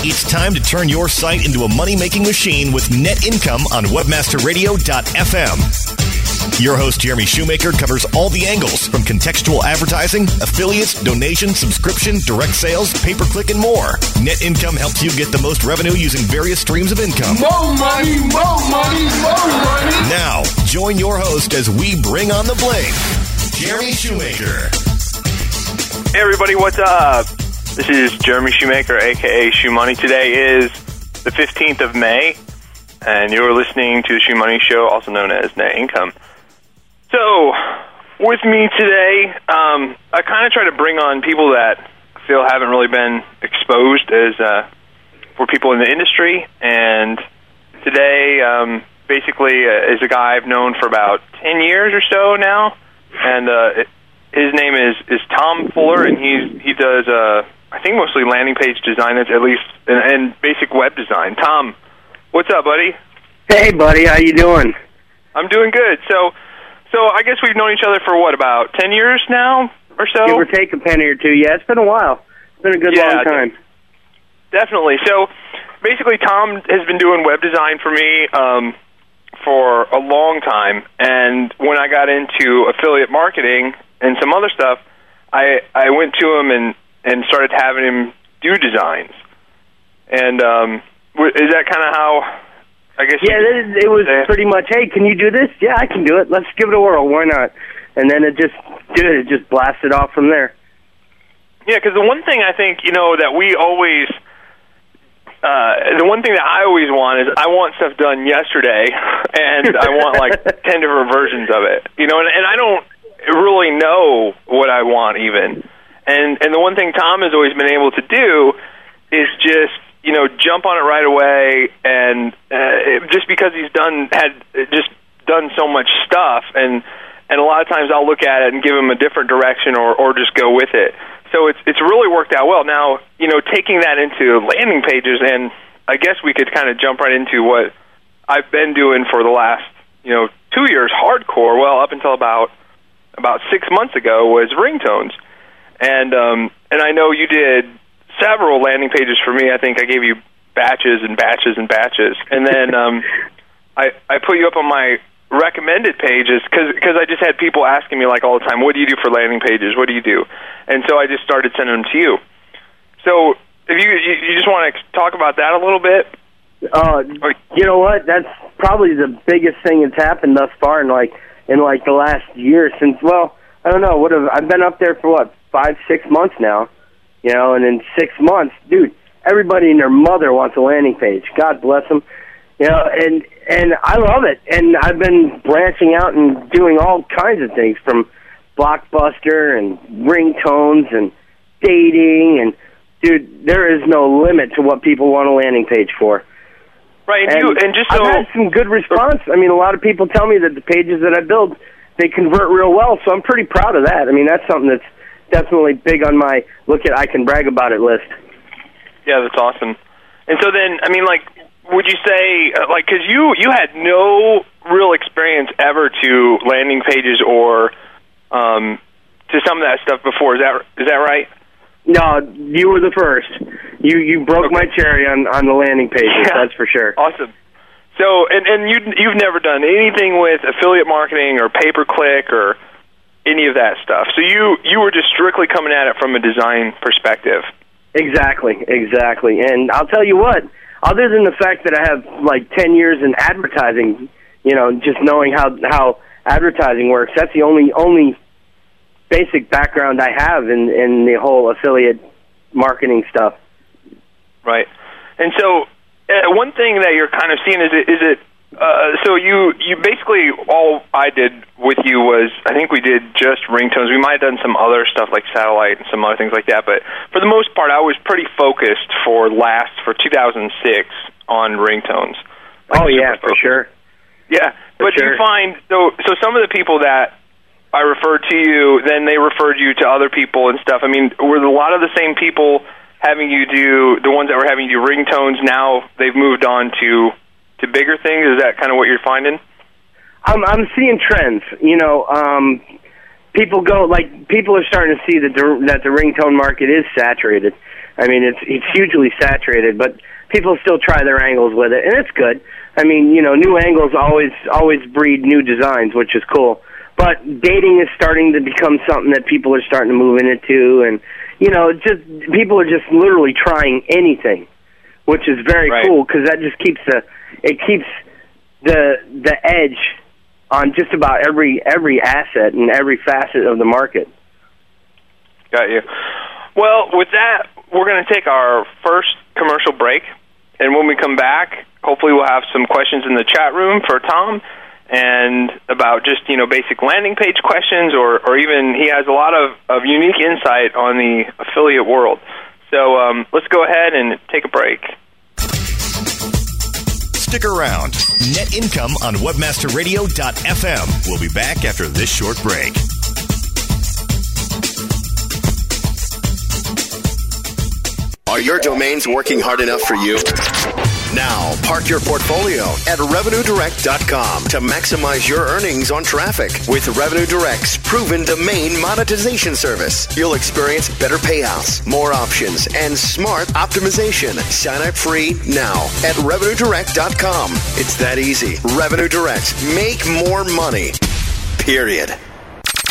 It's time to turn your site into a money making machine with net income on webmasterradio.fm. Your host, Jeremy Shoemaker, covers all the angles from contextual advertising, affiliates, donation, subscription, direct sales, pay per click, and more. Net income helps you get the most revenue using various streams of income. More money, more money, more money. Now, join your host as we bring on the bling, Jeremy Shoemaker. Hey everybody, what's up? This is Jeremy Shoemaker, aka Shoe Money. Today is the 15th of May, and you're listening to the Shoe Money Show, also known as Net Income. So, with me today, um, I kind of try to bring on people that I feel haven't really been exposed as uh, for people in the industry, and today, um, basically, uh, is a guy I've known for about 10 years or so now, and uh, it, his name is is Tom Fuller, and he's he does uh, I think mostly landing page design, at least, and, and basic web design. Tom, what's up, buddy? Hey, buddy, how you doing? I'm doing good. So, so I guess we've known each other for what about ten years now or so? Give or take a penny or two. Yeah, it's been a while. It's been a good Yeah, long time. Definitely. So, basically, Tom has been doing web design for me um, for a long time, and when I got into affiliate marketing and some other stuff, I I went to him and and started having him do designs. And um, w- is that kind of how? I guess. Yeah, it, it was Yeah. pretty much. Hey, can you do this? Yeah, I can do it. Let's give it a whirl. Why not? And then it just did. It just blasted off from there. Yeah, because the one thing I think you know that we always, uh, the one thing that I always want is I want stuff done yesterday, and I want like ten different versions of it. You know, and, and I don't really know what I want even. And and the one thing Tom has always been able to do is just you know jump on it right away, and uh, just because he's done had just done so much stuff and and a lot of times I'll look at it and give him a different direction or or just go with it. So it's it's really worked out well. Now, you know, taking that into landing pages and I guess we could kind of jump right into what I've been doing for the last, you know, 2 years hardcore, well, up until about about 6 months ago was ringtones. And um and I know you did several landing pages for me. I think I gave you batches and batches and batches. And then um I I put you up on my recommended pages because I just had people asking me like all the time, what do you do for landing pages? What do you do? And so I just started sending them to you. So if you you, you just want to talk about that a little bit, Uh, you know what? That's probably the biggest thing that's happened thus far in like in like the last year since. Well, I don't know. What have I've been up there for what five six months now? You know, and in six months, dude, everybody and their mother wants a landing page. God bless them. You know, and and I love it. And I've been branching out and doing all kinds of things from blockbuster and ringtones and dating and dude, there is no limit to what people want a landing page for. right? And, you and just so I've had some good response. I mean, a lot of people tell me that the pages that I build they convert real well, so I'm pretty proud of that. I mean, that's something that's definitely big on my look at I can brag about it list. Yeah, that's awesome. And so then, I mean, like, would you say, uh, like, because you you had no real experience ever to landing pages or um, to some of that stuff before? Is that is that right? No, you were the first. You you broke my cherry on on the landing pages. Yeah. That's for sure. Awesome. So, and and you you've never done anything with affiliate marketing or pay per click or any of that stuff. So you you were just strictly coming at it from a design perspective. Exactly, exactly. And I'll tell you what, other than the fact that I have like 10 years in advertising, you know, just knowing how how advertising works, that's the only only basic background I have in in the whole affiliate marketing stuff. Right. And so, uh, one thing that you're kind of seeing is it is it. Uh, so you you basically all I did with you was I think we did just ringtones. We might have done some other stuff like satellite and some other things like that, but for the most part, I was pretty focused for last for 2006 on ringtones. Like, oh yeah, for sure. Yeah, but sure. you find so so some of the people that I referred to you, then they referred you to other people and stuff. I mean, were a lot of the same people having you do the ones that were having you do ringtones? Now they've moved on to to bigger things. Is that kind of what you're finding? I'm I'm seeing trends. You know, um, people go like people are starting to see that the that the ringtone market is saturated. I mean, it's it's hugely saturated, but people still try their angles with it, and it's good. I mean, you know, new angles always always breed new designs, which is cool. But dating is starting to become something that people are starting to move into, and you know, just people are just literally trying anything, which is very Right. cool because that just keeps the it keeps the the edge on just about every every asset and every facet of the market. Got you. Well, with that, we're going to take our first commercial break, and when we come back, hopefully we'll have some questions in the chat room for Tom, and about just you know basic landing page questions, or or even he has a lot of of unique insight on the affiliate world. So um, let's go ahead and take a break. Stick around. Net income on webmasterradio.fm. We'll be back after this short break. Are your domains working hard enough for you? Now, park your portfolio at RevenueDirect.com to maximize your earnings on traffic. With Revenue Direct's proven domain monetization service, you'll experience better payouts, more options, and smart optimization. Sign up free now at RevenueDirect.com. It's that easy. Revenue Direct. Make more money. Period.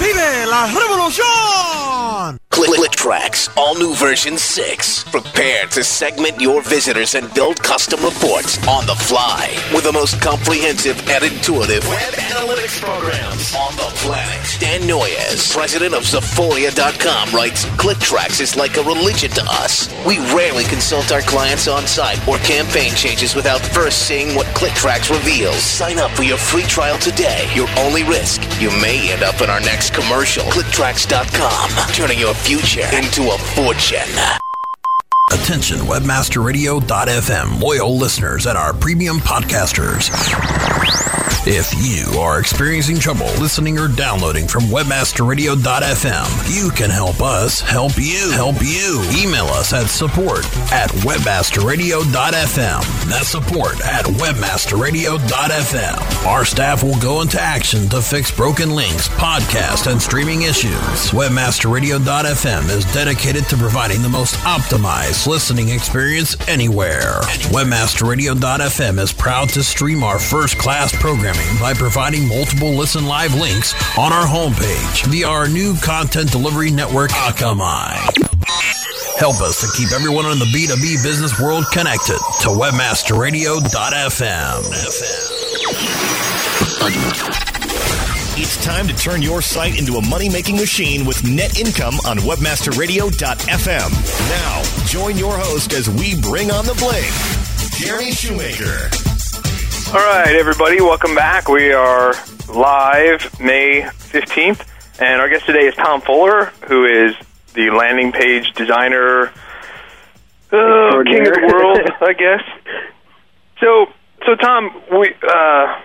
¡Vive la revolución! Click, Click Tracks, all new version 6. Prepare to segment your visitors and build custom reports on the fly with the most comprehensive and intuitive web analytics programs on the planet. Dan Noyes, president of Sephoria.com, writes ClickTracks is like a religion to us. We rarely consult our clients on site or campaign changes without first seeing what ClickTracks reveals. Sign up for your free trial today. Your only risk, you may end up in our next commercial. ClickTracks.com, turning your future into a fortune. Attention, webmasterradio.fm, loyal listeners and our premium podcasters. If you are experiencing trouble listening or downloading from webmasterradio.fm, you can help us help you. Help you. Email us at support at webmasterradio.fm. That's support at webmasterradio.fm. Our staff will go into action to fix broken links, podcast, and streaming issues. Webmasterradio.fm is dedicated to providing the most optimized listening experience anywhere. Webmasterradio.fm is proud to stream our first class programming by providing multiple listen live links on our homepage via our new content delivery network, Akamai. Help us to keep everyone in the B2B business world connected to webmasterradio.fm. It's time to turn your site into a money making machine with net income on webmasterradio.fm. Now, join your host as we bring on the bling, Jeremy Shoemaker. All right, everybody, welcome back. We are live May 15th, and our guest today is Tom Fuller, who is the landing page designer, uh, king of the world, I guess. So, so Tom, we uh,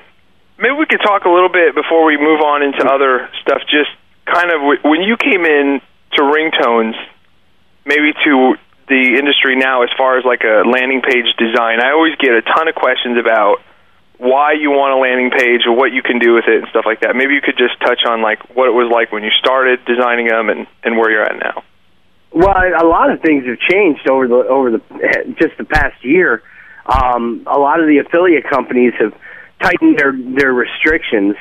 maybe we could talk a little bit before we move on into other stuff. Just kind of when you came in to ringtones, maybe to the industry now, as far as like a landing page design, I always get a ton of questions about why you want a landing page or what you can do with it and stuff like that. Maybe you could just touch on like what it was like when you started designing them and and where you're at now. Well, a lot of things have changed over the over the just the past year. Um, a lot of the affiliate companies have tightened their their restrictions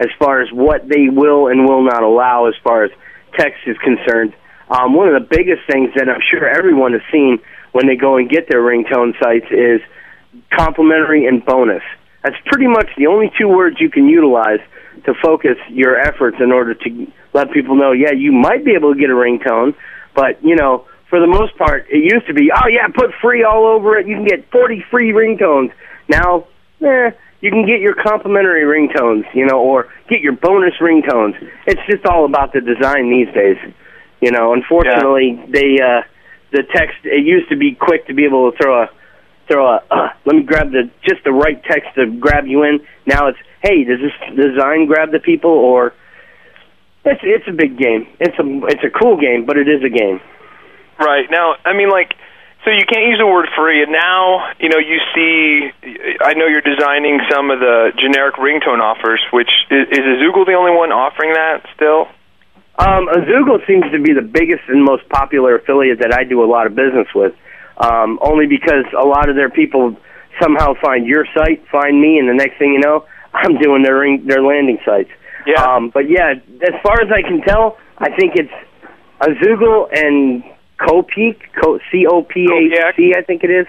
as far as what they will and will not allow as far as text is concerned. Um, one of the biggest things that I'm sure everyone has seen when they go and get their ringtone sites is complimentary and bonus. That's pretty much the only two words you can utilize to focus your efforts in order to let people know, yeah, you might be able to get a ringtone, but you know, for the most part, it used to be, oh yeah, put free all over it. You can get 40 free ringtones. Now, eh, you can get your complimentary ringtones, you know, or get your bonus ringtones. It's just all about the design these days. You know, unfortunately, they uh, the text. It used to be quick to be able to throw a throw a. Uh, let me grab the just the right text to grab you in. Now it's hey, does this design grab the people or? It's it's a big game. It's a it's a cool game, but it is a game. Right now, I mean, like, so you can't use the word free, and now you know you see. I know you're designing some of the generic ringtone offers. Which is, is Azoogle the only one offering that still? Um, Azoogle seems to be the biggest and most popular affiliate that I do a lot of business with. Um, only because a lot of their people somehow find your site, find me, and the next thing you know, I'm doing their ring, their landing sites. Yeah. Um, but yeah, as far as I can tell, I think it's Azoogle and Copeac, C O P A C, I think it is.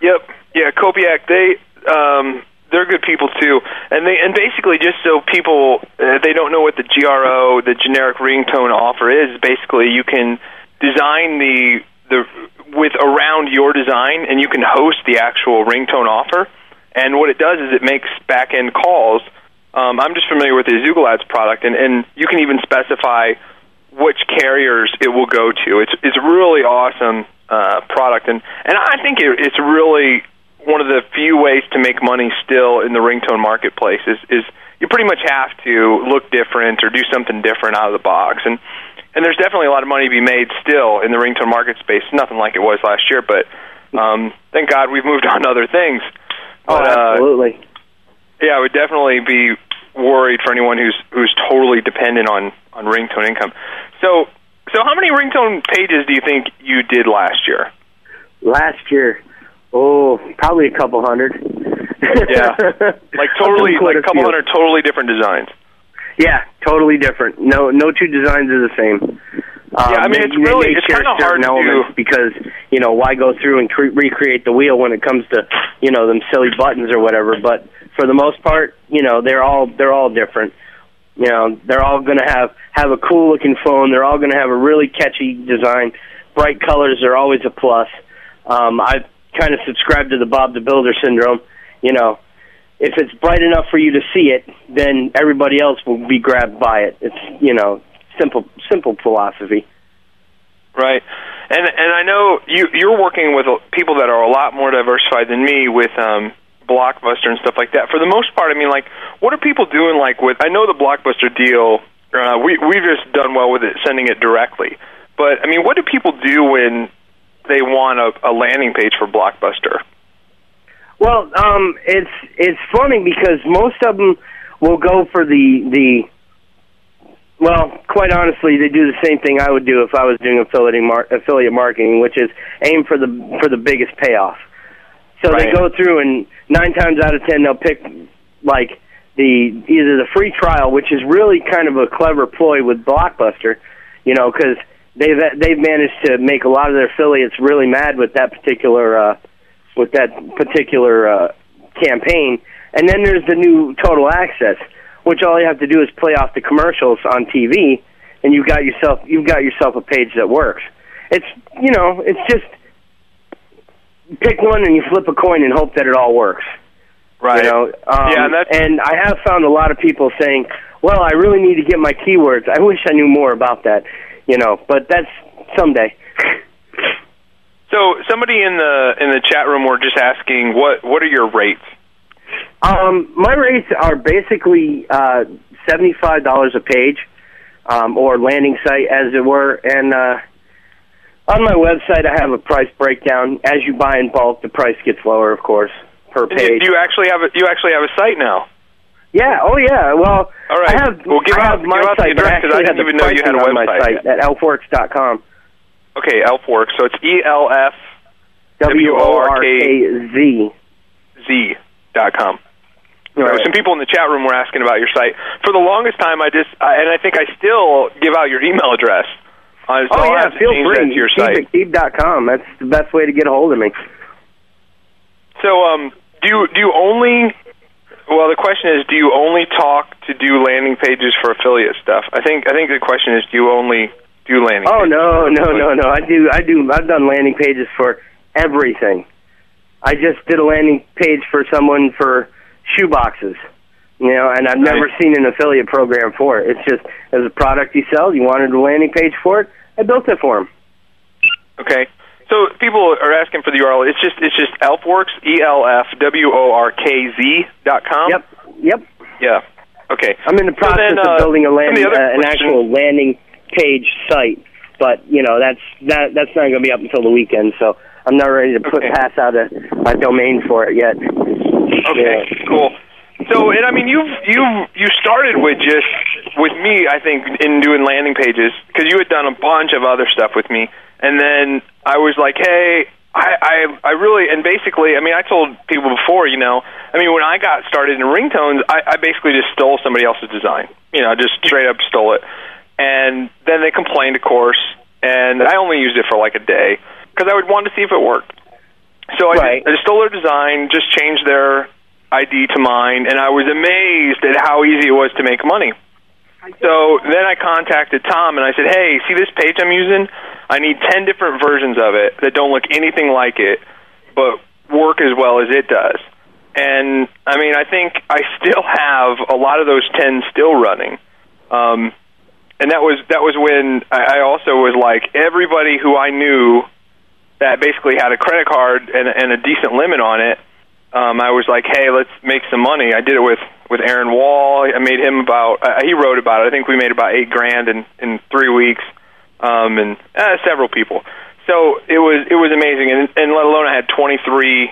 Yep. Yeah, Copeac. They um, they're good people too, and they and basically just so people uh, they don't know what the GRO, the generic ringtone offer is. Basically, you can design the the with around your design, and you can host the actual ringtone offer. And what it does is it makes back end calls. Um, I'm just familiar with the Azoogle Ads product, and, and you can even specify which carriers it will go to. It's it's really awesome uh, product, and and I think it, it's really one of the few ways to make money still in the ringtone marketplace is is you pretty much have to look different or do something different out of the box, and and there's definitely a lot of money to be made still in the ringtone market space. Nothing like it was last year, but um, thank God we've moved on to other things. Oh, But, uh, absolutely. yeah, I would definitely be worried for anyone who's who's totally dependent on on ringtone income. So, so how many ringtone pages do you think you did last year? Last year, oh, probably a couple hundred. Yeah, like totally, I've done quite like a couple few. hundred totally different designs. Yeah, totally different. No, no two designs are the same. Um, Yeah, I mean, they- it's really- it's kinda hard to because you know why go through and cre- recreate the wheel when it comes to you know them silly buttons or whatever. But for the most part, you know they're all they're all different. You know they're all going to have have a cool looking phone. They're all going to have a really catchy design. Bright colors are always a plus. Um, I kind of subscribe to the Bob the Builder syndrome. You know, if it's bright enough for you to see it, then everybody else will be grabbed by it. It's you know simple simple philosophy. Right, and and I know you you're working with people that are a lot more diversified than me with um, Blockbuster and stuff like that. For the most part, I mean, like, what are people doing? Like, with I know the Blockbuster deal, uh, we we've just done well with it, sending it directly. But I mean, what do people do when they want a, a landing page for Blockbuster? Well, um, it's it's funny because most of them will go for the the. Well, quite honestly, they do the same thing I would do if I was doing affiliate mar- affiliate marketing, which is aim for the for the biggest payoff. So they go through and nine times out of ten they'll pick like the either the free trial, which is really kind of a clever ploy with Blockbuster, you know, because they've they've managed to make a lot of their affiliates really mad with that particular uh, with that particular uh, campaign. And then there's the new Total Access, which all you have to do is play off the commercials on TV, and you've got yourself you've got yourself a page that works. It's you know it's just pick one and you flip a coin and hope that it all works. Right. You know, um, Yeah, and that's- and I have found a lot of people saying, "Well, I really need to get my keywords. I wish I knew more about that." You know, but that's someday. So somebody in the in the chat room were just asking what what are your rates? Um, my rates are basically uh, seventy-five dollars a page, um, or landing site, as it were. And uh, on my website, I have a price breakdown. As you buy in bulk, the price gets lower, of course, per Do page. you actually have a you actually have a site now? Yeah. Oh, yeah. Well, All right. I have. Well, give I out- have my give out the site, address, I didn't have even know you had a on my website site at elfworkz.com. Okay, Elfworkz. So it's E L F W O R K Z. Z dot com. Right. Some people in the chat room were asking about your site. For the longest time, I just I, and I think I still give out your email address. Uh, so Oh yeah, feel free. that to your site. at keep.com. That's the best way to get a hold of me. So, um, do you do you only? Well, the question is, do you only talk to do landing pages for affiliate stuff? I think I think the question is, do you only do landing? Oh no, no, no, no. I do I do I've done landing pages for everything. I just did a landing page for someone for shoe boxes. You know, and I've never Nice. seen an affiliate program for it. It's just as a product you sell, you wanted a landing page for it, I built it for them. Okay. So people are asking for the URL. It's just it's just Elfworkz E L F W O R K Z dot com. Yep. Yep. Yeah. Okay. I'm in the So process then, of uh, building a land, some of the uh, an actual landing page site, but you know that's that that's not going to be up until the weekend. So I'm not ready to put Okay. pass out a, a domain for it yet. Okay, cool. So, and I mean, you've you've you started with just with me, I think, in doing landing pages because you had done a bunch of other stuff with me, and then I was like, hey. I, I I really and basically I mean I told people before you know I mean when I got started in ringtones I, I basically just stole somebody else's design you know just straight up stole it and then they complained of course and I only used it for like a day because I would want to see if it worked so I, Right. just, I just stole their design, just changed their ID to mine, and I was amazed at how easy it was to make money. So then I contacted Tom and I said, "Hey, see this page I'm using? I need ten different versions of it that don't look anything like it, but work as well as it does." And I mean, I think I still have a lot of those ten still running. Um, and that was that was when I, also was like everybody who I knew that basically had a credit card and, and a decent limit on it. Um, I was like, hey, let's make some money. I did it with with Aaron Wall. I made him about. Uh, he wrote about it. I think we made about eight grand in in three weeks, um, and uh, several people. So it was it was amazing, and and let alone I had twenty three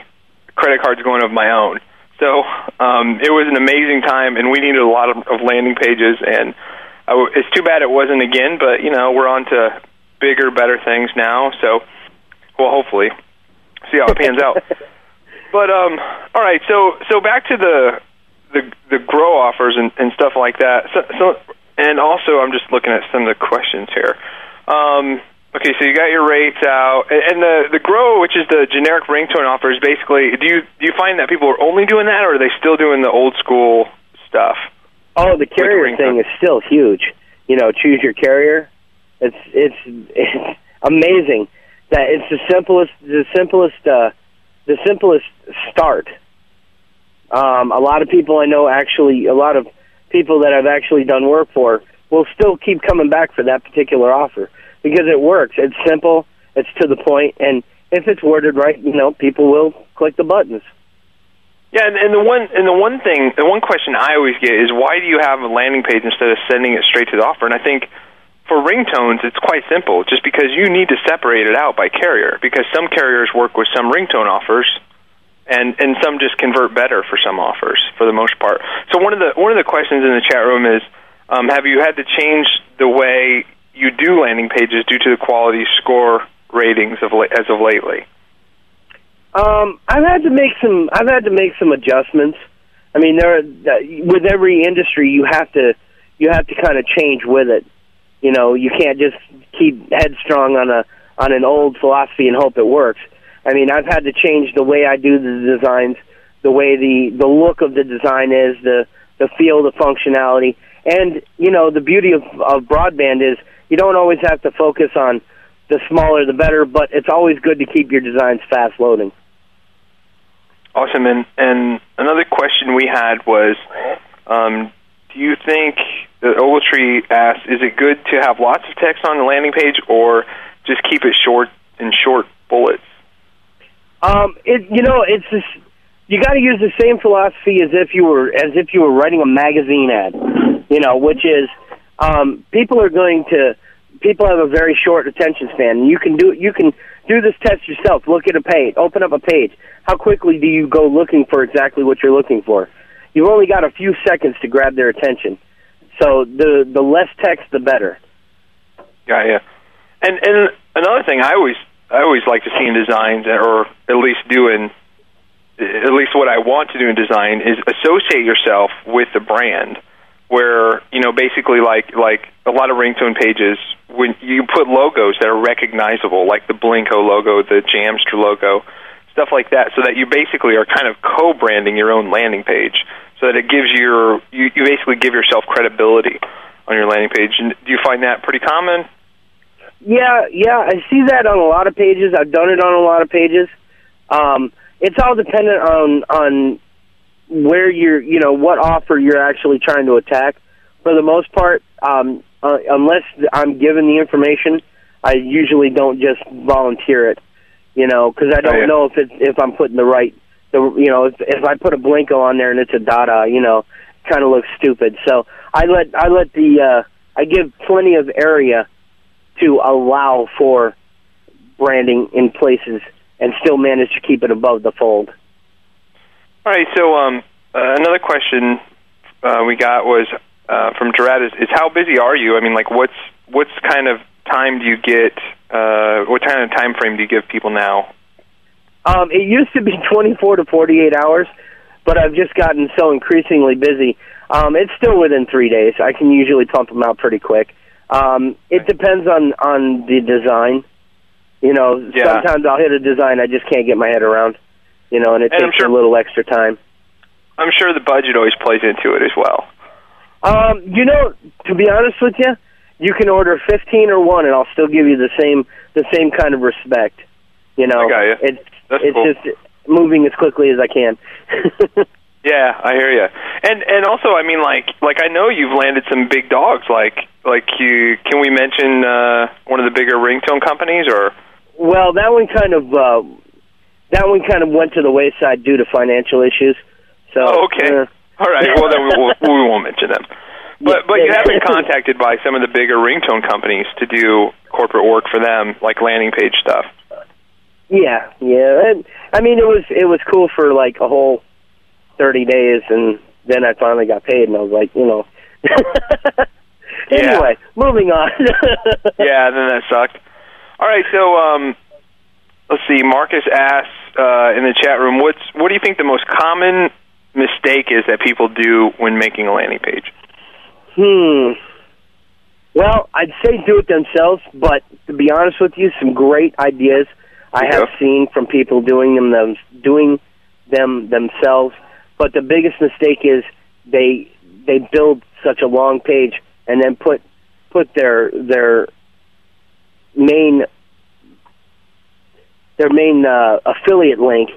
credit cards going of my own. So um, it was an amazing time, and we needed a lot of, of landing pages. And It's too bad it wasn't again, but you know we're on to bigger, better things now. So well, hopefully, see how it pans out. But um, all right. So so back to the the the GRO offers and, and stuff like that. So, so and also I'm just looking at some of the questions here. Um, okay, so you got your rates out, and, and the the GRO, which is the generic ringtone offers, basically. Do you do you find that people are only doing that, or are they still doing the old school stuff? Oh, the carrier thing is still huge. You know, choose your carrier. It's it's it's amazing that it's the simplest the simplest uh, the simplest start. Um, a lot of people I know actually a lot of people that I've actually done work for will still keep coming back for that particular offer because it works. It's simple, it's to the point, and if it's worded right, you know, people will click the buttons. Yeah, and, and the one and the one thing, the one question I always get is why do you have a landing page instead of sending it straight to the offer? And I think for ringtones, it's quite simple, just because you need to separate it out by carrier. Because some carriers work with some ringtone offers, and and some just convert better for some offers for the most part. So one of the one of the questions in the chat room is, um, have you had to change the way you do landing pages due to the quality score ratings of as of lately? Um, I've had to make some. I've had to make some adjustments. I mean, there are, with every industry, you have to you have to kind of change with it. You know, you can't just keep headstrong on a on an old philosophy and hope it works. I mean, I've had to change the way I do the designs, the way the the look of the design is, the the feel, the functionality, and you know, the beauty of of broadband is you don't always have to focus on the smaller the better, but it's always good to keep your designs fast loading. Awesome. And and another question we had was, um, do you think the Ogletree asked, is it good to have lots of text on the landing page, or just keep it short in short bullets? Um, it you know it's just you got to use the same philosophy as if you were as if you were writing a magazine ad. You know, which is um, people are going to people have a very short attention span. You can do you can do this test yourself. Look at a page, open up a page. How quickly do you go looking for exactly what you're looking for? You've only got a few seconds to grab their attention. So the the less text, the better. Yeah, yeah. And and another thing I always I always like to see in designs, or at least do in at least what I want to do in design is associate yourself with the brand. Where you know basically like like a lot of ringtone pages when you put logos that are recognizable, like the Blinko logo, the Jamster logo, stuff like that, so that you basically are kind of co-branding your own landing page, so that it gives your you, you basically give yourself credibility on your landing page. And do you find that pretty common? Yeah, yeah, I see that on a lot of pages. I've done it on a lot of pages. Um, it's all dependent on on where you're, you know, what offer you're actually trying to attack. For the most part, um, uh, unless I'm given the information, I usually don't just volunteer it. You know, because I don't Oh, yeah. know if it's if I'm putting the right the you know if if I put a blinko on there and it's a Dada, you know, kind of looks stupid. So I let I let the uh, I give plenty of area to allow for branding in places and still manage to keep it above the fold. All right. So um, uh, another question uh, we got was uh, from Gerard is, is how busy are you? I mean, like what's what's kind of time do you get? Uh, what kind of time frame do you give people now? Um, it used to be 24 to 48 hours, but I've just gotten so increasingly busy. Um, it's still within three days. I can usually pump them out pretty quick. Um, it depends on on the design. You know, Yeah. sometimes I'll hit a design I just can't get my head around. You know, and it And takes sure- a little extra time. I'm sure the budget always plays into it as well. Um, you know, to be honest with you, you can order 15 or one, and I'll still give you the same the same kind of respect. You know, I got ya. it's That's it's cool. just moving as quickly as I can. Yeah, I hear you. And and also, I mean, like like I know you've landed some big dogs. Like like you can we mention uh, one of the bigger ringtone companies or Well, that one kind of uh, that one kind of went to the wayside due to financial issues. So Oh, okay. uh, all right. Well, then we, won't- we won't mention them. But but you have been contacted by some of the bigger ringtone companies to do corporate work for them, like landing page stuff. yeah, yeah. And, I mean, it was it was cool for like a whole thirty days, and then I finally got paid, and I was like, you know. anyway, moving on. yeah, then that sucked. All right, so um, let's see. Marcus asks uh, in the chat room, "What's what do you think the most common mistake is that people do when making a landing page?" Hmm. Well, I'd say do it themselves, but to be honest with you, some great ideas I have Yeah. seen from people doing them, them doing them themselves. But the biggest mistake is they they build such a long page and then put put their their main their main uh, affiliate link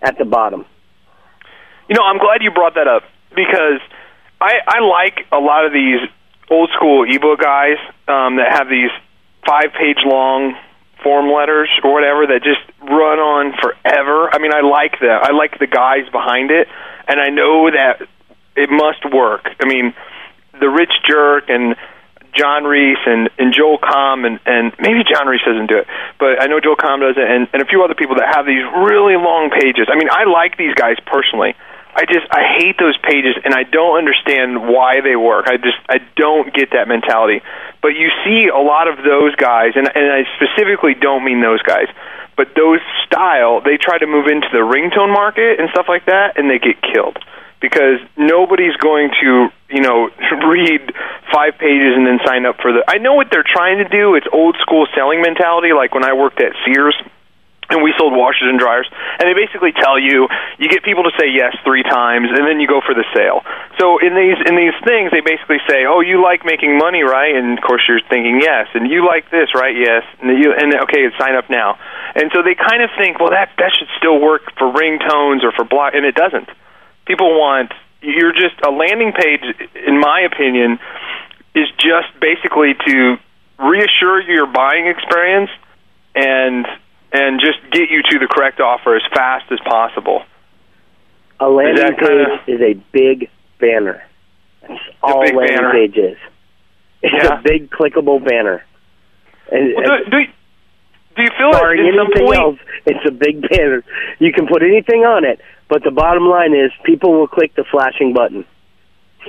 at the bottom. You know, I'm glad you brought that up because I I like a lot of these old school ebook guys um, that have these five page long form letters or whatever that just run on forever. I mean, I like that. I like the guys behind it, and I know that it must work. I mean, the Rich Jerk and John Reese and, and Joel Comm and, and maybe John Reese doesn't do it, but I know Joel Comm does it, and, and a few other people that have these really long pages. I mean, I like these guys personally. I just I hate those pages, and I don't understand why they work. I just I don't get that mentality. But you see a lot of those guys, and and I specifically don't mean those guys, but those style they try to move into the ringtone market and stuff like that, and they get killed because nobody's going to you know read five pages and then sign up for the I know what they're trying to do. It's old school selling mentality. Like when I worked at Sears and we sold washers and dryers and they basically tell you you get people to say yes three times and then you go for the sale. So in these in these things they basically say oh you like making money right? And of course you're thinking yes. And you like this right? Yes. And you and okay sign up now. And so they kind of think well that that should still work for ringtones or for block and it doesn't people want you're just a landing page in my opinion is just basically to reassure your buying experience and and just get you to the correct offer as fast as possible. A landing kinda- page is a big banner. That's all big landing banner. page is. It's Yeah. a big clickable banner. And, Well, do, do, do you feel barring at some point else, it's a big banner. You can put anything on it, but the bottom line is people will click the flashing button.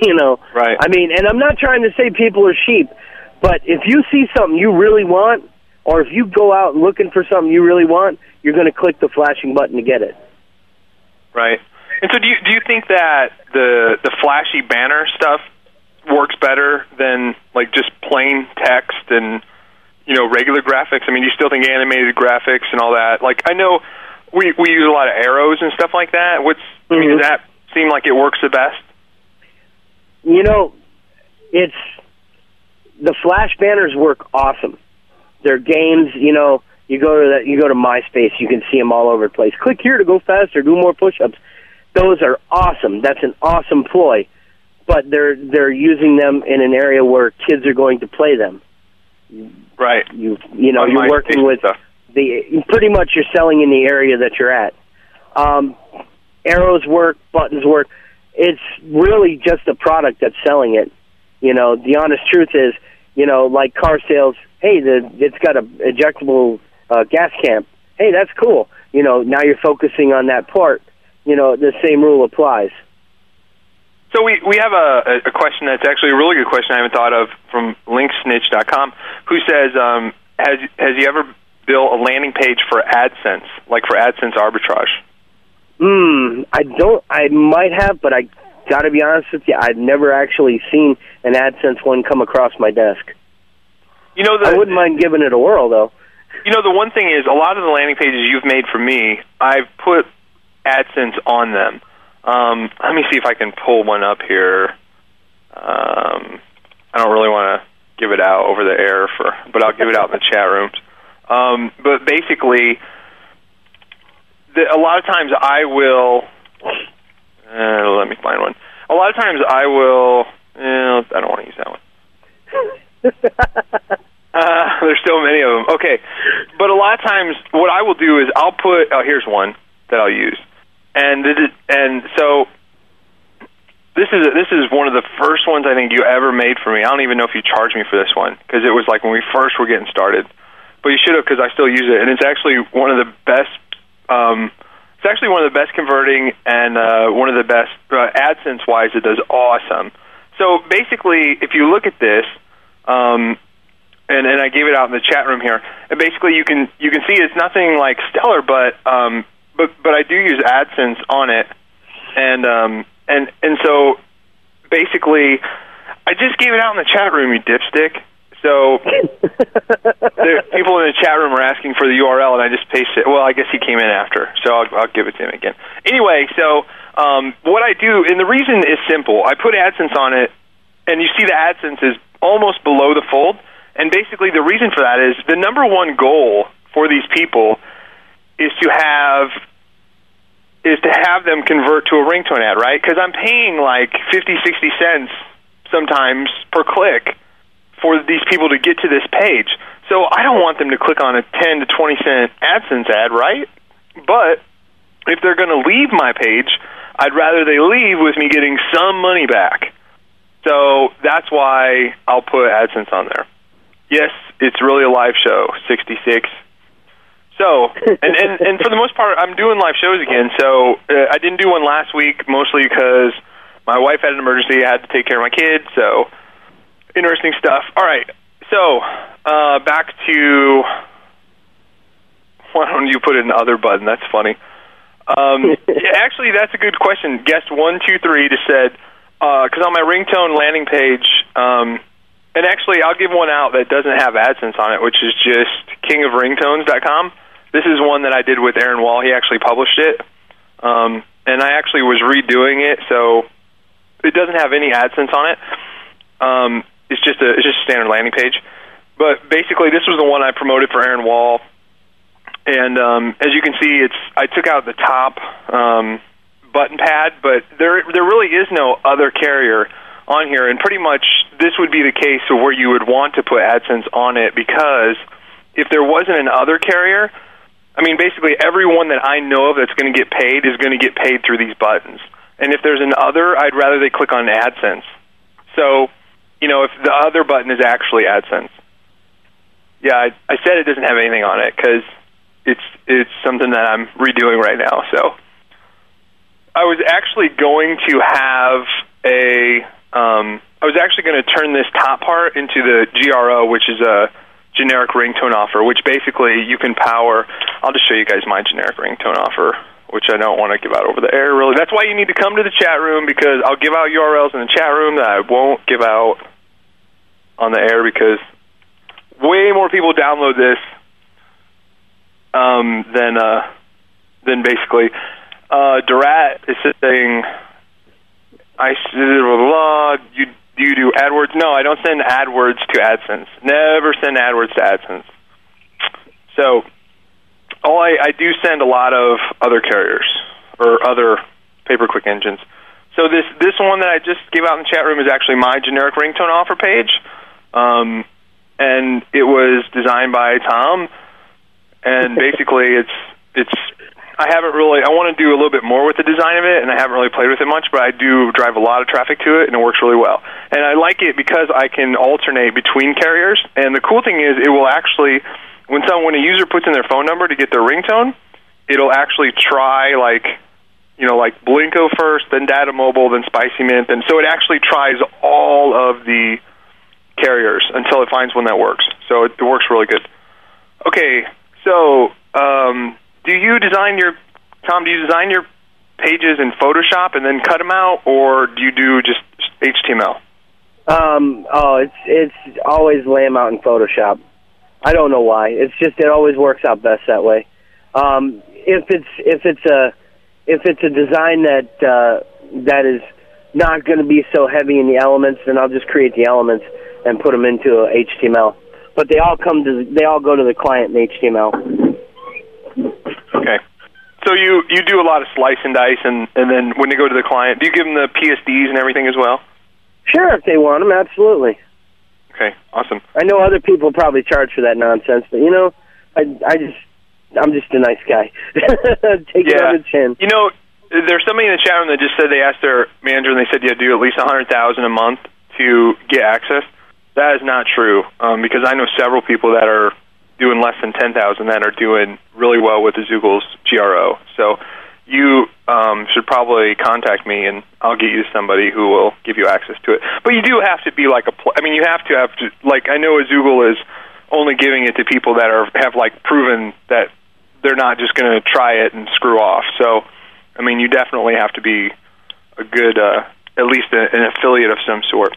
You know, Right. I mean, and I'm not trying to say people are sheep, but if you see something you really want, or if you go out looking for something you really want, you're going to click the flashing button to get it. Right. And so, do you do you think that the the flashy banner stuff works better than like just plain text and you know regular graphics? I mean, do you still think animated graphics and all that? Like, I know we we use a lot of arrows and stuff like that. What's I mean, does mm-hmm. that seem like it works the best? You know, it's the flash banners work awesome. They're games, you know. You go to that, you go to MySpace, you can see them all over the place. Click here to go faster, do more push-ups. Those are awesome. That's an awesome ploy, but they're they're using them in an area where kids are going to play them. Right. You you know On you're working with stuff. The pretty much you're selling in the area that you're at. Um, arrows work, buttons work. It's really just the product that's selling it. You know, the honest truth is, you know, like car sales. Hey, the it's got a ejectable uh, gas camp. Hey, that's cool. You know, now you're focusing on that part. You know, the same rule applies. So we we have a, a question that's actually a really good question I haven't thought of from linksnitch.com, who says, um, has has you ever built a landing page for AdSense, like for AdSense arbitrage? Hmm, I don't. I might have, but I got to be honest with you, I've never actually seen an AdSense one come across my desk. You know, the, I wouldn't mind giving it a whirl, though. You know, the one thing is, a lot of the landing pages you've made for me, I've put AdSense on them. Um, let me see if I can pull one up here. Um, I don't really want to give it out over the air for, but I'll give it out in the chat rooms. Um, but basically, the, a lot of times I will. Uh, let me find one. A lot of times I will. Eh, I don't want to use that one. uh, there's so many of them. Okay, but a lot of times what I will do is I'll put. Oh, here's one that I'll use, and this is, and so this is this is one of the first ones I think you ever made for me. I don't even know if you charged me for this one because it was like when we first were getting started, but you should have because I still use it, and it's actually one of the best. Um, it's actually one of the best converting and uh, one of the best uh, AdSense wise. It does awesome. So basically, if you look at this, um, and and I gave it out in the chat room here, and basically you can you can see it's nothing like stellar, but um, but but I do use AdSense on it, and um, and and so basically, I just gave it out in the chat room, you dipstick. So there, people in the chat room are asking for the URL, and I just pasted it. Well, I guess he came in after, so I'll, I'll give it to him again. Anyway, so um, what I do, and the reason is simple. I put AdSense on it, and you see the AdSense is almost below the fold. And basically, the reason for that is the number one goal for these people is to have is to have them convert to a ringtone ad, right? Because I'm paying like fifty, sixty cents sometimes per click for these people to get to this page. So I don't want them to click on a 10 to 20 cent AdSense ad, right? But if they're going to leave my page, I'd rather they leave with me getting some money back. So that's why I'll put AdSense on there. Yes, it's really a live show, 66. So, and, and, and for the most part, I'm doing live shows again. So uh, I didn't do one last week, mostly because my wife had an emergency. I had to take care of my kids. So, interesting stuff. All right. So, uh, back to. Why don't you put in the other button? That's funny. Um, actually, that's a good question. Guest one two three just said because uh, on my ringtone landing page, um, and actually, I'll give one out that doesn't have AdSense on it, which is just kingofringtones.com. This is one that I did with Aaron Wall. He actually published it, um, and I actually was redoing it, so it doesn't have any AdSense on it. Um, it's just a it's just a standard landing page. But basically, this was the one I promoted for Aaron Wall, and um, as you can see, it's I took out the top um, button pad, but there there really is no other carrier on here, and pretty much this would be the case of where you would want to put AdSense on it because if there wasn't an other carrier, I mean, basically everyone that I know of that's going to get paid is going to get paid through these buttons. And if there's an other, I'd rather they click on AdSense. So, you know, if the other button is actually AdSense. Yeah, I, I said it doesn't have anything on it because it's it's something that I'm redoing right now. So, I was actually going to have a um, I was actually going to turn this top part into the GRO, which is a generic ringtone offer, which basically you can power. I'll just show you guys my generic ringtone offer, which I don't want to give out over the air. Really, that's why you need to come to the chat room because I'll give out URLs in the chat room that I won't give out on the air because way more people download this um, than uh, than basically. Uh, Durat is saying I blah, you you do AdWords? No, I don't send AdWords to AdSense. Never send AdWords to AdSense. So, all I, I do send a lot of other carriers or other pay-per-click engines. So this this one that I just gave out in the chat room is actually my generic ringtone offer page, um, and it was designed by Tom. and basically it's it's I haven't really. I want to do a little bit more with the design of it, and I haven't really played with it much. But I do drive a lot of traffic to it, and it works really well. And I like it because I can alternate between carriers. And the cool thing is, it will actually, when someone when a user puts in their phone number to get their ringtone, it'll actually try like, you know, like Blinko first, then Dada Mobile, then Spicy Mint, and so it actually tries all of the carriers until it finds one that works. So it, it works really good. Okay, so. Um, do you design your Tom? Do you design your pages in Photoshop and then cut them out, or do you do just HTML? Um, oh, it's it's always lay them out in Photoshop. I don't know why. It's just it always works out best that way. Um, if it's if it's a if it's a design that uh, that is not going to be so heavy in the elements, then I'll just create the elements and put them into HTML. But they all come to they all go to the client in HTML. Okay. So you you do a lot of slice and dice, and and then when they go to the client, do you give them the PSDs and everything as well? Sure, if they want them, absolutely. Okay, awesome. I know other people probably charge for that nonsense, but you know, I I just I'm just a nice guy. Take yeah. it on the chin. You know, there's somebody in the chat room that just said they asked their manager and they said you to do at least a hundred thousand a month to get access. That is not true, um, because I know several people that are doing less than 10,000 that are doing really well with the Azoogle's GRO. So you um, should probably contact me, and I'll get you somebody who will give you access to it. But you do have to be like a. Pl- I mean, you have to have to like. I know Azoogle is only giving it to people that are have like proven that they're not just going to try it and screw off. So, I mean, you definitely have to be a good, uh, at least a, an affiliate of some sort.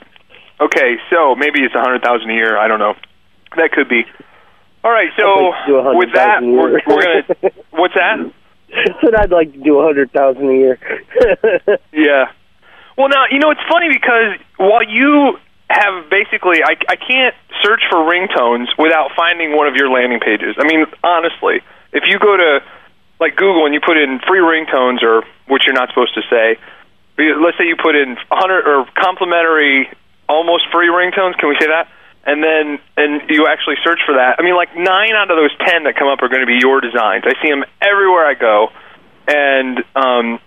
Okay, so maybe it's a hundred thousand a year. I don't know. That could be. All right, so with that, we're, we're gonna. What's that? Said I'd like to do a hundred thousand a year. yeah. Well, now you know it's funny because while you have basically, I I can't search for ringtones without finding one of your landing pages. I mean, honestly, if you go to like Google and you put in free ringtones or which you're not supposed to say, let's say you put in 100 or complimentary almost free ringtones. Can we say that? and then and you actually search for that. I mean, like nine out of those ten that come up are going to be your designs. I see them everywhere I go, and um,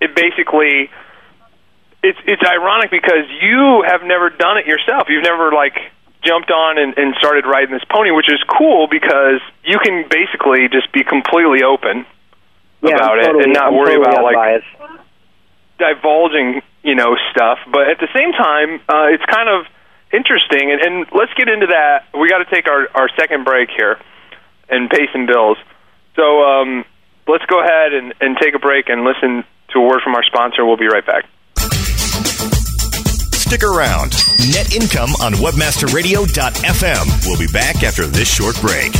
it basically it's it's ironic because you have never done it yourself. You've never like jumped on and, and started riding this pony, which is cool because you can basically just be completely open yeah, about totally, it and not I'm worry totally about like divulging, you know, stuff. But at the same time, uh, it's kind of interesting. And, and let's get into that. We got to take our, our second break here and pay some bills. So um, let's go ahead and, and take a break and listen to a word from our sponsor. We'll be right back. Stick around. Net income on webmasterradio.fm. We'll be back after this short break.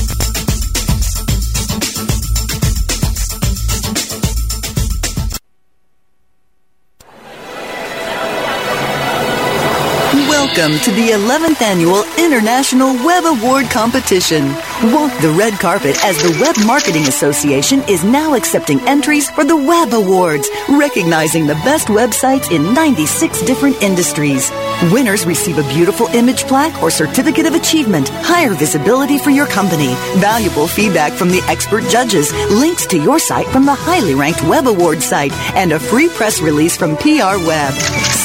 Welcome to the 11th annual International Web Award Competition. Walk the red carpet as the Web Marketing Association is now accepting entries for the Web Awards, recognizing the best websites in 96 different industries. Winners receive a beautiful image plaque or certificate of achievement, higher visibility for your company, valuable feedback from the expert judges, links to your site from the highly ranked Web Awards site, and a free press release from PR Web.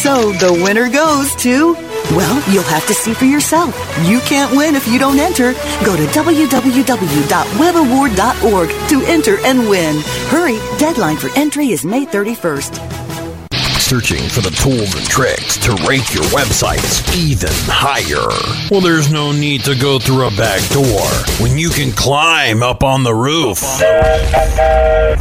So the winner goes to well, you'll have to see for yourself. You can't win if you don't enter. Go to www.webaward.org to enter and win. Hurry, deadline for entry is May 31st searching for the tools and tricks to rank your websites even higher. Well, there's no need to go through a back door when you can climb up on the roof.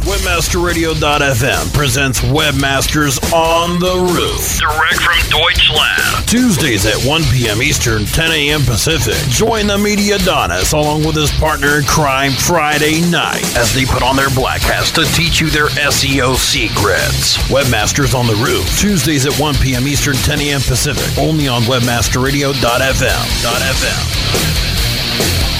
WebmasterRadio.fm presents Webmasters on the Roof, direct from Deutschland. Tuesdays at 1 p.m. Eastern, 10 a.m. Pacific. Join the Mediadonis along with his partner in crime Friday night as they put on their black hats to teach you their SEO secrets. Webmasters on the Roof Tuesdays at 1 p.m. Eastern, 10 a.m. Pacific, only on webmasterradio.fm. .fm.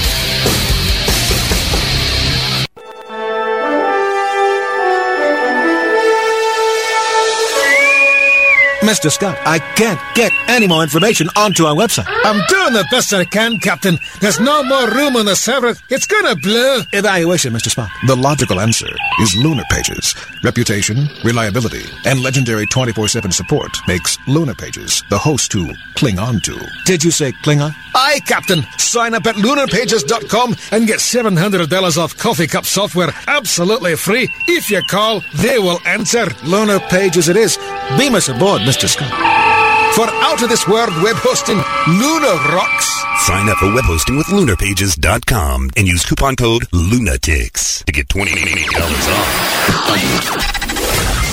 Mr. Scott, I can't get any more information onto our website. I'm doing the best I can, Captain. There's no more room on the server. It's gonna blow. Evaluation, Mr. Spock. The logical answer is Lunar Pages. Reputation, reliability, and legendary 24-7 support makes Lunar Pages the host to cling on to. Did you say Klingon? Aye, Captain. Sign up at lunarpages.com and get $700 off coffee cup software absolutely free. If you call, they will answer. Lunar Pages it is. Beam us aboard, Mr. Scott. For out of this world web hosting, Lunar rocks. Sign up for web hosting with lunarpages.com and use coupon code LUNATICS to get $20 off.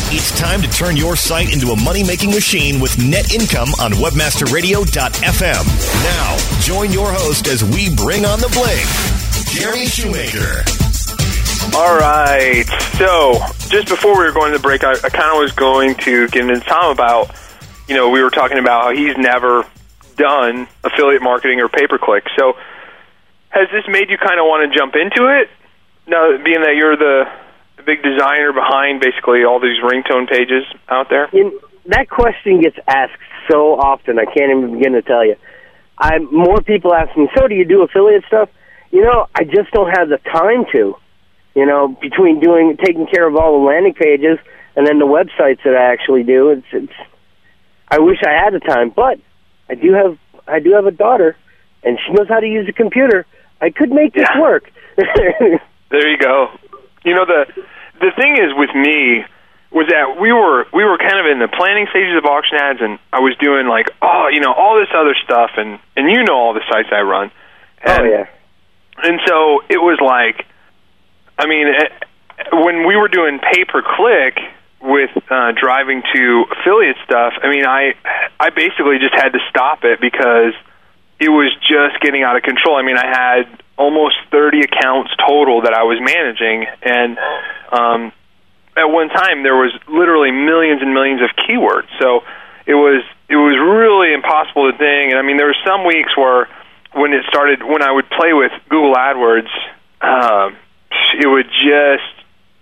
It's time to turn your site into a money making machine with net income on webmasterradio.fm. Now, join your host as we bring on the bling, Jeremy Shoemaker. All right. So, just before we were going to break, I, I kind of was going to get into Tom about, you know, we were talking about how he's never done affiliate marketing or pay per click. So, has this made you kind of want to jump into it? Now, being that you're the, the big designer behind basically all these ringtone pages out there? In, that question gets asked so often, I can't even begin to tell you. I more people ask me, "So, do you do affiliate stuff?" You know, I just don't have the time to. You know, between doing taking care of all the landing pages and then the websites that I actually do, it's it's. I wish I had the time, but I do have I do have a daughter, and she knows how to use a computer. I could make this Yeah. work. There you go. You know the the thing is with me was that we were we were kind of in the planning stages of auction ads, and I was doing like oh you know all this other stuff, and and you know all the sites I run. Oh, and, oh yeah. And so it was like, I mean, eh, when we were doing pay per click with uh, driving to affiliate stuff, I mean, I I basically just had to stop it because it was just getting out of control. I mean, I had almost 30 accounts total that I was managing, and um, at one time there was literally millions and millions of keywords. So it was it was really impossible to thing. And I mean, there were some weeks where when it started, when I would play with Google AdWords, um, it would just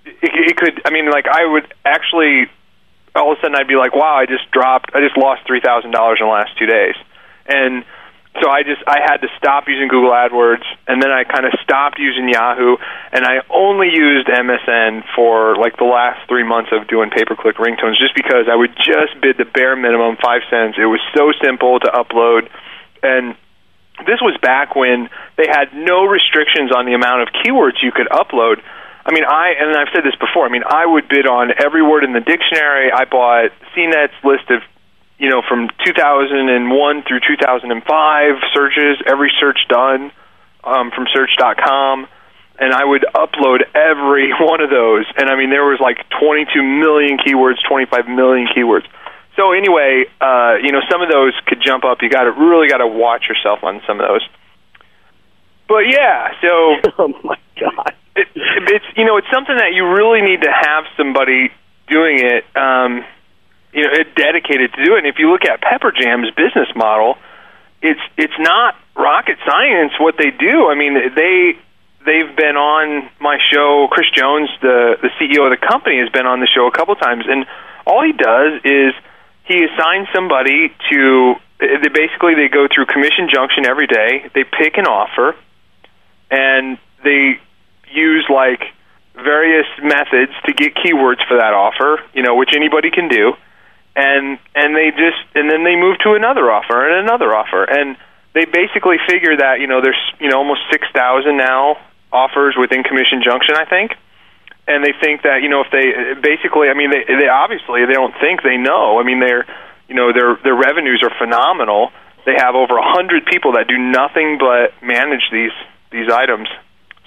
it, it could. I mean, like I would actually all of a sudden I'd be like, wow, I just dropped, I just lost three thousand dollars in the last two days, and so I just I had to stop using Google AdWords, and then I kind of stopped using Yahoo, and I only used MSN for like the last three months of doing pay per click ringtones, just because I would just bid the bare minimum five cents. It was so simple to upload, and this was back when they had no restrictions on the amount of keywords you could upload. I mean, I and I've said this before. I mean, I would bid on every word in the dictionary. I bought CNET's list of, you know, from 2001 through 2005 searches, every search done um, from Search.com, and I would upload every one of those. And I mean, there was like 22 million keywords, 25 million keywords. So anyway, uh, you know, some of those could jump up. You got to really got to watch yourself on some of those. But yeah, so oh my god, it, it's you know it's something that you really need to have somebody doing it, um, you know, it dedicated to do it. And if you look at Pepper Jam's business model, it's it's not rocket science what they do. I mean, they they've been on my show. Kris Jones, the the CEO of the company, has been on the show a couple times, and all he does is he assigns somebody to. They basically they go through commission junction every day. They pick an offer, and they use like various methods to get keywords for that offer. You know, which anybody can do, and and they just and then they move to another offer and another offer, and they basically figure that you know there's you know almost six thousand now offers within commission junction, I think and they think that you know if they basically, I mean, they they obviously they don't think they know. I mean, they're you know their their revenues are phenomenal. They have over a hundred people that do nothing but manage these these items.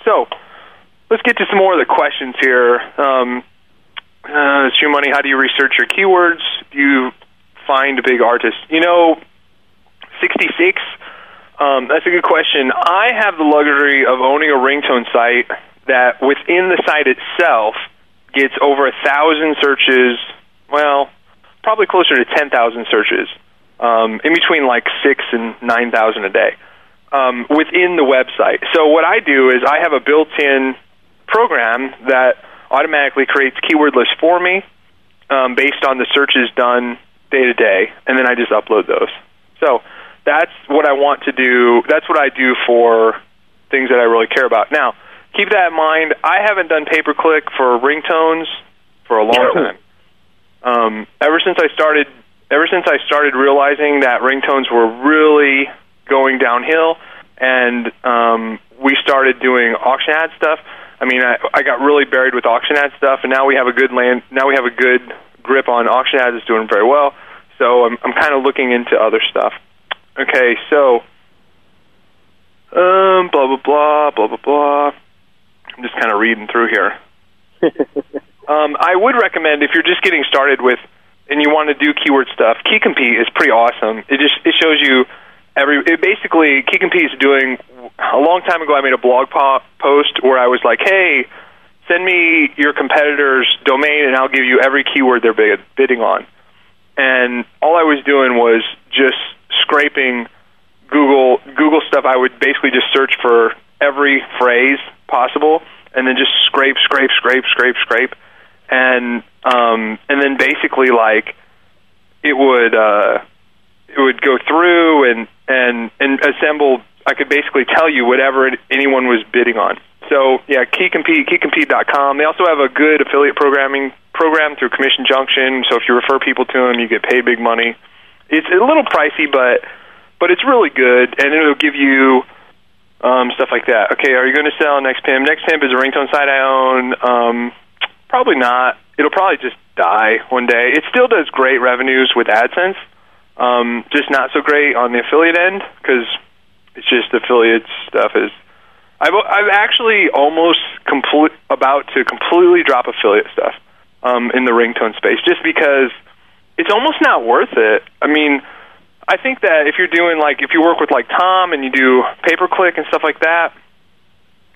So let's get to some more of the questions here. Um, uh, Shoe Money, how do you research your keywords? Do you find big artists? You know, sixty six. Um, that's a good question. I have the luxury of owning a ringtone site that within the site itself gets over a thousand searches. Well, probably closer to ten thousand searches, um, in between like six and nine thousand a day um, within the website. So what I do is I have a built-in program that automatically creates keyword lists for me um, based on the searches done day to day, and then I just upload those. So that's what I want to do. That's what I do for things that I really care about. Now, keep that in mind. I haven't done pay per click for ringtones for a long time. Um, ever since I started, ever since I started realizing that ringtones were really going downhill, and um, we started doing auction ad stuff. I mean, I, I got really buried with auction ad stuff, and now we have a good land. Now we have a good grip on auction ads. It's doing very well. So I'm, I'm kind of looking into other stuff. Okay, so um, blah blah blah blah blah blah. I'm just kind of reading through here. um, I would recommend if you're just getting started with and you want to do keyword stuff, KeyCompete is pretty awesome. It just it shows you every. It basically KeyCompete is doing. A long time ago, I made a blog po- post where I was like, "Hey, send me your competitor's domain, and I'll give you every keyword they're bid- bidding on." And all I was doing was just scraping Google Google stuff. I would basically just search for every phrase possible, and then just scrape, scrape, scrape, scrape, scrape, and um, and then basically like it would uh, it would go through and and and assemble. I could basically tell you whatever anyone was bidding on. So yeah, KeyCompete, KeyCompete.com. They also have a good affiliate programming program through Commission Junction. So if you refer people to them, you get paid big money. It's a little pricey, but but it's really good, and it'll give you um, stuff like that. Okay, are you going to sell NextPimp? NextPimp is a ringtone site I own. Um, probably not. It'll probably just die one day. It still does great revenues with AdSense, um, just not so great on the affiliate end because it's just affiliate stuff is. I've I've actually almost complete about to completely drop affiliate stuff um, in the ringtone space just because it's almost not worth it. I mean, I think that if you're doing like if you work with like Tom and you do pay per click and stuff like that,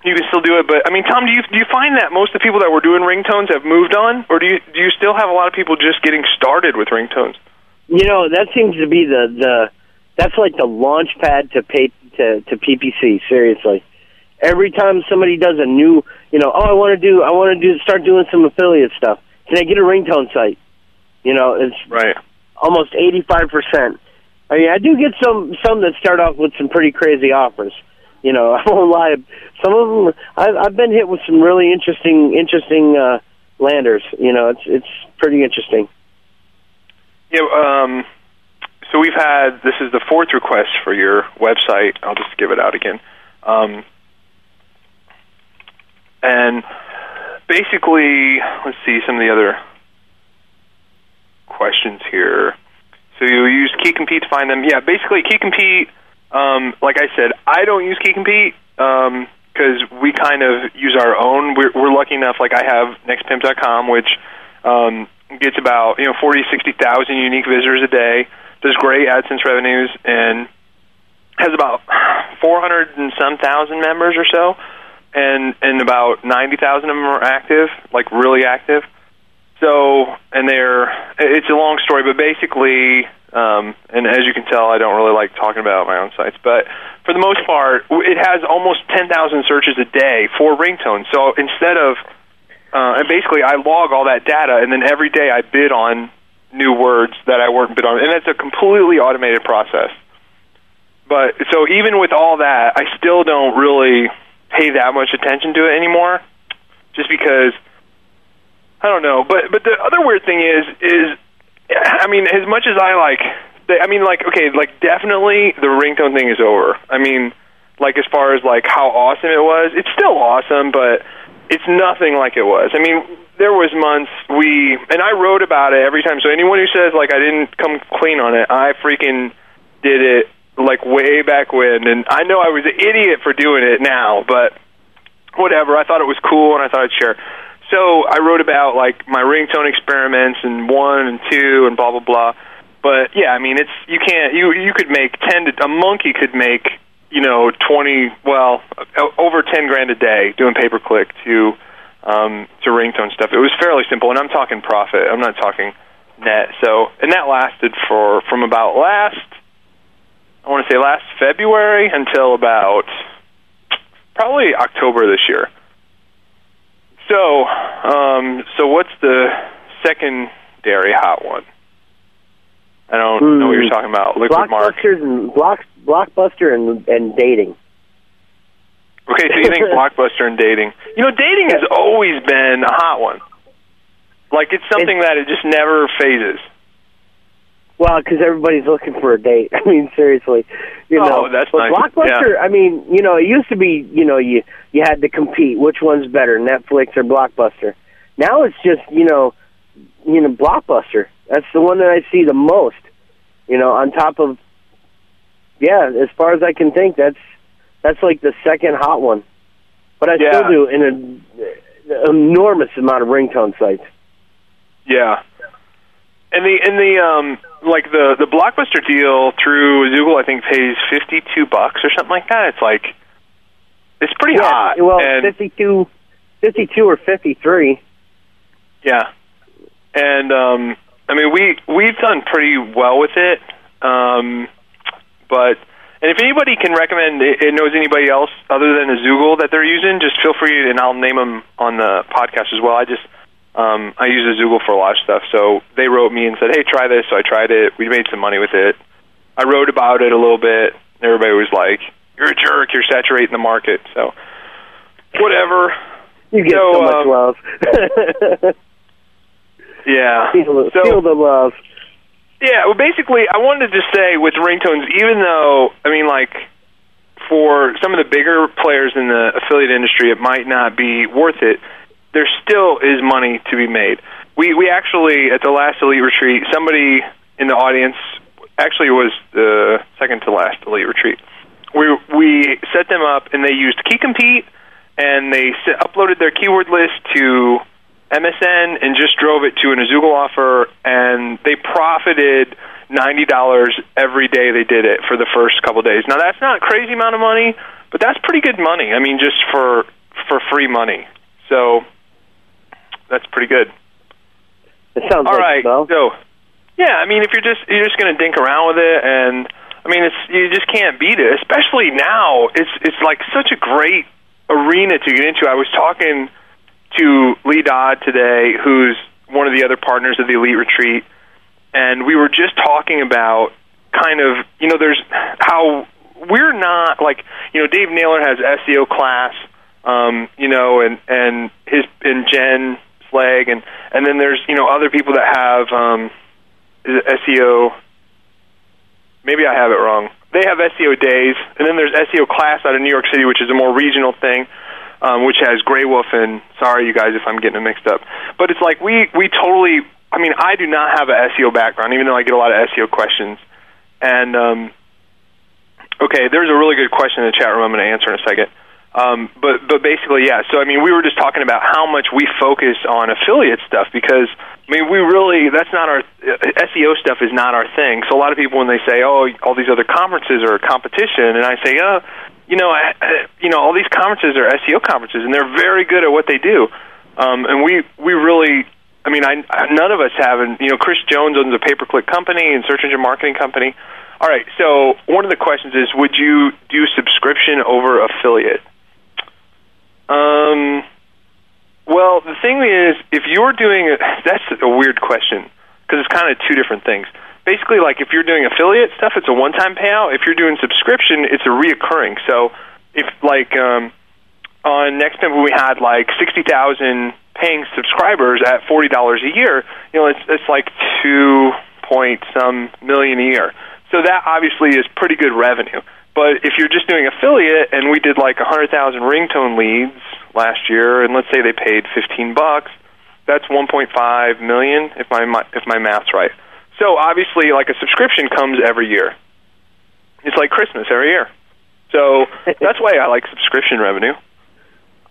you can still do it. But I mean, Tom, do you do you find that most of the people that were doing ringtones have moved on, or do you do you still have a lot of people just getting started with ringtones? You know, that seems to be the the that's like the launch pad to pay to to PPC. Seriously, every time somebody does a new, you know, oh, I want to do I want to do start doing some affiliate stuff. Can I get a ringtone site? You know, it's right almost eighty five percent. I mean, I do get some some that start off with some pretty crazy offers. You know, I won't lie. Some of them, I've, I've been hit with some really interesting, interesting uh, landers. You know, it's it's pretty interesting. Yeah. Um, so we've had this is the fourth request for your website. I'll just give it out again. Um, and basically, let's see some of the other questions here. So you use KeyCompete to find them. Yeah, basically KeyCompete. Um, like I said, I don't use KeyCompete because um, we kind of use our own. We're, we're lucky enough. Like I have NextPimp.com, which um, gets about you know forty sixty thousand unique visitors a day. Does great AdSense revenues and has about four hundred and some thousand members or so, and and about ninety thousand of them are active, like really active. So, and they're, it's a long story, but basically, um, and as you can tell, I don't really like talking about my own sites, but for the most part, it has almost 10,000 searches a day for ringtones. So instead of, uh, and basically I log all that data, and then every day I bid on new words that I weren't bid on, and it's a completely automated process. But so even with all that, I still don't really pay that much attention to it anymore, just because I don't know, but but the other weird thing is is I mean, as much as I like, I mean, like okay, like definitely the ringtone thing is over. I mean, like as far as like how awesome it was, it's still awesome, but it's nothing like it was. I mean, there was months we and I wrote about it every time. So anyone who says like I didn't come clean on it, I freaking did it like way back when, and I know I was an idiot for doing it now, but whatever. I thought it was cool, and I thought I'd share so I wrote about like my ringtone experiments and one and two and blah blah blah. But yeah, I mean, it's you can't you you could make ten to a monkey could make you know twenty well over ten grand a day doing pay per click to um, to ringtone stuff. It was fairly simple, and I'm talking profit. I'm not talking net. So and that lasted for from about last I want to say last February until about probably October this year. So, um, so what's the secondary hot one? I don't mm. know what you're talking about. Liquid Mark. Blockbusters and block, blockbuster and and dating. Okay, so you think blockbuster and dating? You know, dating has always been a hot one. Like it's something that it just never phases. Well, because everybody's looking for a date. I mean, seriously, you Oh, know. that's but nice. Blockbuster. Yeah. I mean, you know, it used to be, you know, you you had to compete. Which one's better, Netflix or Blockbuster? Now it's just, you know, you know, Blockbuster. That's the one that I see the most. You know, on top of, yeah, as far as I can think, that's that's like the second hot one. But I Yeah. still do in an enormous amount of ringtone sites. Yeah. And the and the um like the the blockbuster deal through Google I think pays fifty two bucks or something like that. It's like it's pretty yeah, hot. Well, and, 52, 52 or 53. Yeah. And um I mean we we've done pretty well with it. Um but and if anybody can recommend it, knows anybody else other than Azoogle that they're using, just feel free and I'll name them on the podcast as well. I just um I use Azoogle for a lot of stuff. So they wrote me and said, "Hey, try this." So I tried it. We made some money with it. I wrote about it a little bit. Everybody was like, "You're a jerk. You're saturating the market." So whatever. You get So, so much um, love. Yeah. feel, So- feel the love. Yeah, well, basically, I wanted to just say with ringtones, even though I mean, like, for some of the bigger players in the affiliate industry, it might not be worth it. There still is money to be made. We we actually at the last elite retreat, somebody in the audience actually was the second to last elite retreat. We we set them up and they used KeyCompete and they s uploaded their keyword list to MSN and just drove it to an Azoogle offer, and they profited ninety dollars every day they did it for the first couple of days. Now that's not a crazy amount of money, but that's pretty good money. I mean, just for for free money. So that's pretty good. It sounds All like right, so. so yeah, I mean, if you're just you're just going to dink around with it, and I mean, it's you just can't beat it. Especially now, it's it's like such a great arena to get into. I was talking to Lee Dodd today, who's one of the other partners of the Elite Retreat, and we were just talking about kind of you know there's how we're not like you know Dave Naylor has SEO class, um, you know, and and his and Jen Slegg, and and then there's you know other people that have um, SEO. Maybe I have it wrong. They have SEO days, and then there's SEO class out of New York City, which is a more regional thing um, which has Graywolf and sorry you guys if I'm getting it mixed up. But it's like we we totally. I mean, I do not have an SEO background, even though I get a lot of SEO questions. And um, okay, there's a really good question in the chat room. I'm going to answer in a second. Um, but but basically, yeah. So I mean, we were just talking about how much we focus on affiliate stuff because I mean, we really that's not our uh, SEO stuff is not our thing. So a lot of people when they say, "Oh, all these other conferences are a competition," and I say, "Oh, you know, I, I- you know, all these conferences are SEO conferences, and they're very good at what they do." Um, and we we really, I mean, I, I none of us have, and you know, Kris Jones owns a pay per click company and search engine marketing company. All right, so one of the questions is, would you do subscription over affiliate? Um, well, the thing is, if you're doing a, that's a weird question because it's kind of two different things. Basically, like if you're doing affiliate stuff, it's a one-time payout. If you're doing subscription, it's a reoccurring. So, if like um, on NextPimp, we had like sixty thousand paying subscribers at forty dollars a year. You know, it's it's like two point some million a year. So that obviously is pretty good revenue. But if you're just doing affiliate, and we did like a hundred thousand ringtone leads last year, and let's say they paid fifteen bucks, that's one point five million if my if my math's right. So obviously, like a subscription comes every year. It's like Christmas every year. So that's why I like subscription revenue.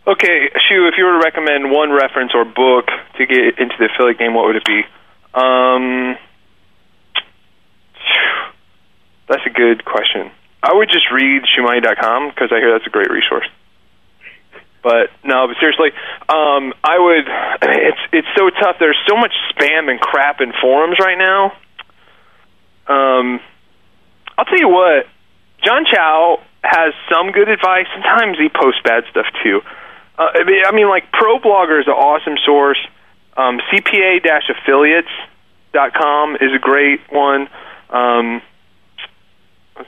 Okay, Shoe, if you were to recommend one reference or book to get into the affiliate game, what would it be? Um, that's a good question. I would just read shoemoney.com because I hear that's a great resource. But no, but seriously, um, I would. It's it's so tough. There's so much spam and crap in forums right now. Um, I'll tell you what, John Chow has some good advice. Sometimes he posts bad stuff too. Uh, I mean- I mean, like ProBlogger is an awesome source. Um, CPA-affiliates.com is a great one. Um,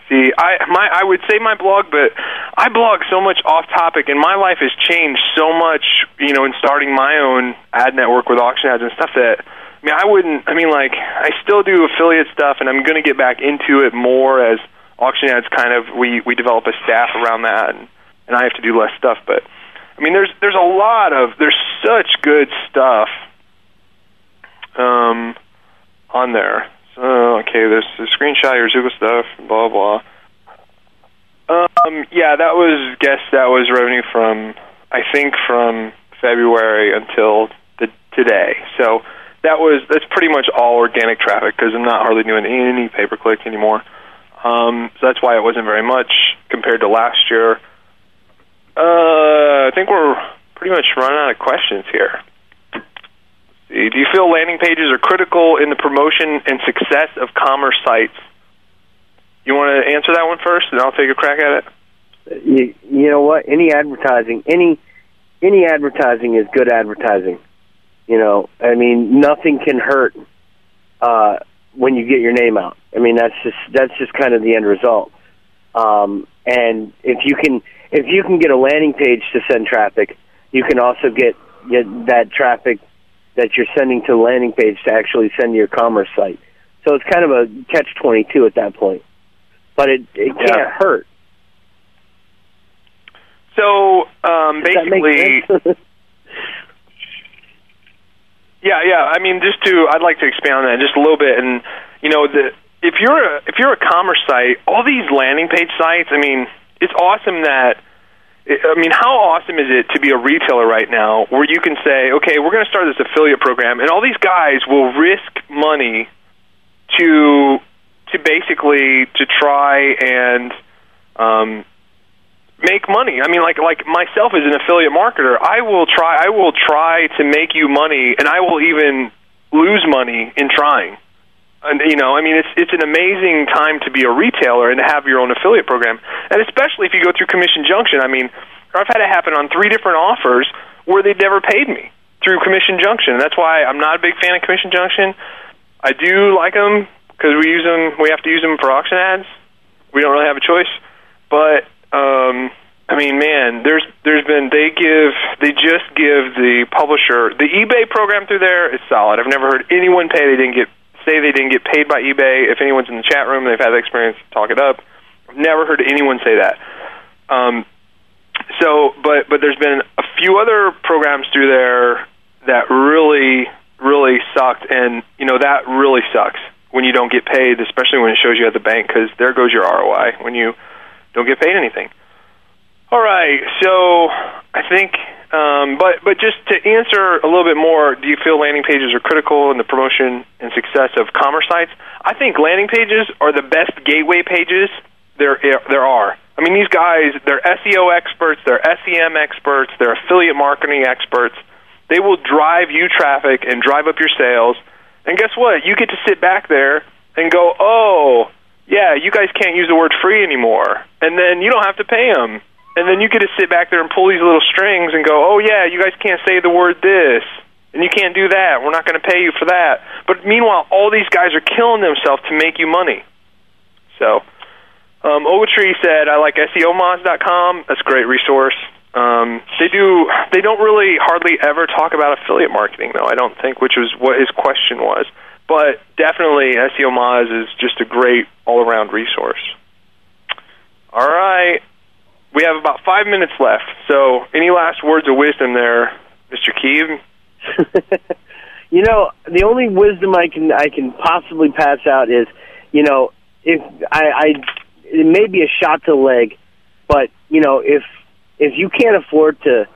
see. I my I would say my blog, but I blog so much off topic, and my life has changed so much. You know, in starting my own ad network with auction ads and stuff that. I mean, I wouldn't. I mean, like, I still do affiliate stuff, and I'm going to get back into it more as auction ads kind of we we develop a staff around that, and, and I have to do less stuff. But I mean, there's there's a lot of there's such good stuff um, on there. So okay, there's the screenshot your Zoogle stuff, blah blah. Um, yeah, that was guess that was revenue from I think from February until the today. So that was that's pretty much all organic traffic because I'm not hardly doing any pay per click anymore. Um, so that's why it wasn't very much compared to last year. Uh, I think we're pretty much running out of questions here. Do you feel landing pages are critical in the promotion and success of commerce sites? You want to answer that one first, and I'll take a crack at it. You, you know what? Any advertising, any any advertising is good advertising. You know, I mean, nothing can hurt uh, when you get your name out. I mean, that's just that's just kind of the end result. Um, and if you can if you can get a landing page to send traffic, you can also get get that traffic that you're sending to the landing page to actually send to your commerce site. So it's kind of a catch twenty two at that point, but it it can't Yeah. hurt. So um, basically, yeah, yeah. I mean, just to I'd like to expand on that just a little bit, and you know, the if you're a if you're a commerce site, all these landing page sites. I mean, it's awesome that. I mean, how awesome is it to be a retailer right now where you can say, okay, we're going to start this affiliate program, and all these guys will risk money to to basically to try and um, make money. I mean, like like myself as an affiliate marketer, I will try I will try to make you money, and I will even lose money in trying. And you know, I mean, it's it's an amazing time to be a retailer and to have your own affiliate program, and especially if you go through Commission Junction. I mean, I've had it happen on three different offers where they never paid me through Commission Junction. That's why I'm not a big fan of Commission Junction. I do like them because we use them. We have to use them for auction ads. We don't really have a choice, but um, I mean, man, there's there's been they give they just give the publisher the eBay program through there is solid. I've never heard anyone pay they didn't get say they didn't get paid by eBay. If anyone's in the chat room, they've had the experience. Talk it up. I've never heard anyone say that. Um, so, but but there's been a few other programs through there that really really sucked, and you know that really sucks when you don't get paid, especially when it shows you at the bank, because there goes your ROI when you don't get paid anything. All right, so I think, um, but but just to answer a little bit more, do you feel landing pages are critical in the promotion and success of commerce sites? I think landing pages are the best gateway pages there there are. I mean, these guys, they're SEO experts, they're SEM experts, they're affiliate marketing experts. They will drive you traffic and drive up your sales. And guess what? You get to sit back there and go, "Oh, yeah, you guys can't use the word free anymore." And then you don't have to pay them. And then you get to sit back there and pull these little strings and go, "Oh yeah, you guys can't say the word this." And you can't do that. We're not going to pay you for that. But meanwhile, all these guys are killing themselves to make you money. So, um, Ogletree said, "I like SEOmoz.com. That's a great resource." Um, they do. They don't really hardly ever talk about affiliate marketing, though. I don't think, which was what his question was. But definitely, SEO Moz is just a great all-around resource. All right, we have about five minutes left. So, any last words of wisdom there, Mr. Keeve? you know, the only wisdom I can I can possibly pass out is, you know, if I, I it may be a shot to the leg, but you know, if if you can't afford to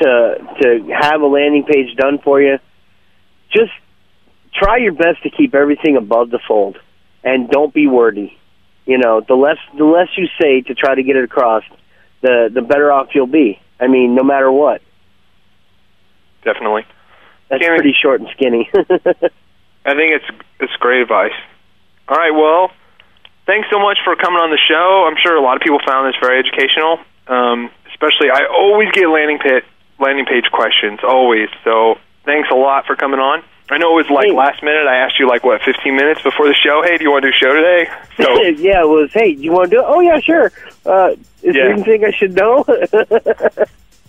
to to have a landing page done for you, just try your best to keep everything above the fold, and don't be wordy. You know, the less the less you say to try to get it across, the the better off you'll be. I mean, no matter what. Definitely. That's Can't- pretty short and skinny. I think it's it's great advice. All right, well, thanks so much for coming on the show. I'm sure a lot of people found this very educational. Um, especially, I always get landing pit landing page questions, always. So thanks a lot for coming on. I know it was like last minute. I asked you like what 15 minutes before the show. Hey, do you want to do a show today? So yeah, it was. Hey, do you want to do it? Oh yeah, sure. Uh, is Yeah. there anything I should know?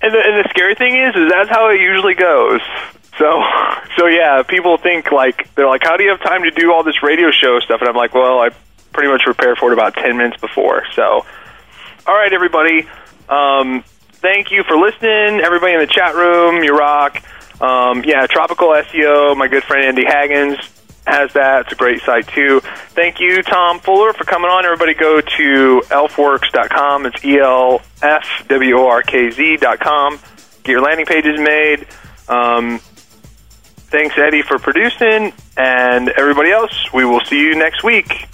And the, and the scary thing is, is that's how it usually goes. So, so yeah, people think like they're like, how do you have time to do all this radio show stuff? And I'm like, well, I pretty much prepare for it about ten minutes before. So, all right, everybody, um, thank you for listening. Everybody in the chat room, you rock. Um, yeah, Tropical SEO. My good friend Andy Hagans has that. It's a great site too. Thank you, Tom Fuller, for coming on. Everybody go to elfworkz.com. It's E L F W O R K Z dot com. Get your landing pages made. Um, thanks, Eddie, for producing. And everybody else, we will see you next week.